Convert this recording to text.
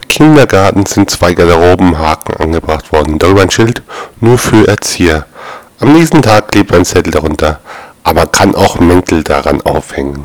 Kindergarten sind zwei Garderobenhaken angebracht worden, darüber ein Schild nur für Erzieher. Am nächsten Tag klebt ein Zettel darunter, aber man kann auch Mäntel daran aufhängen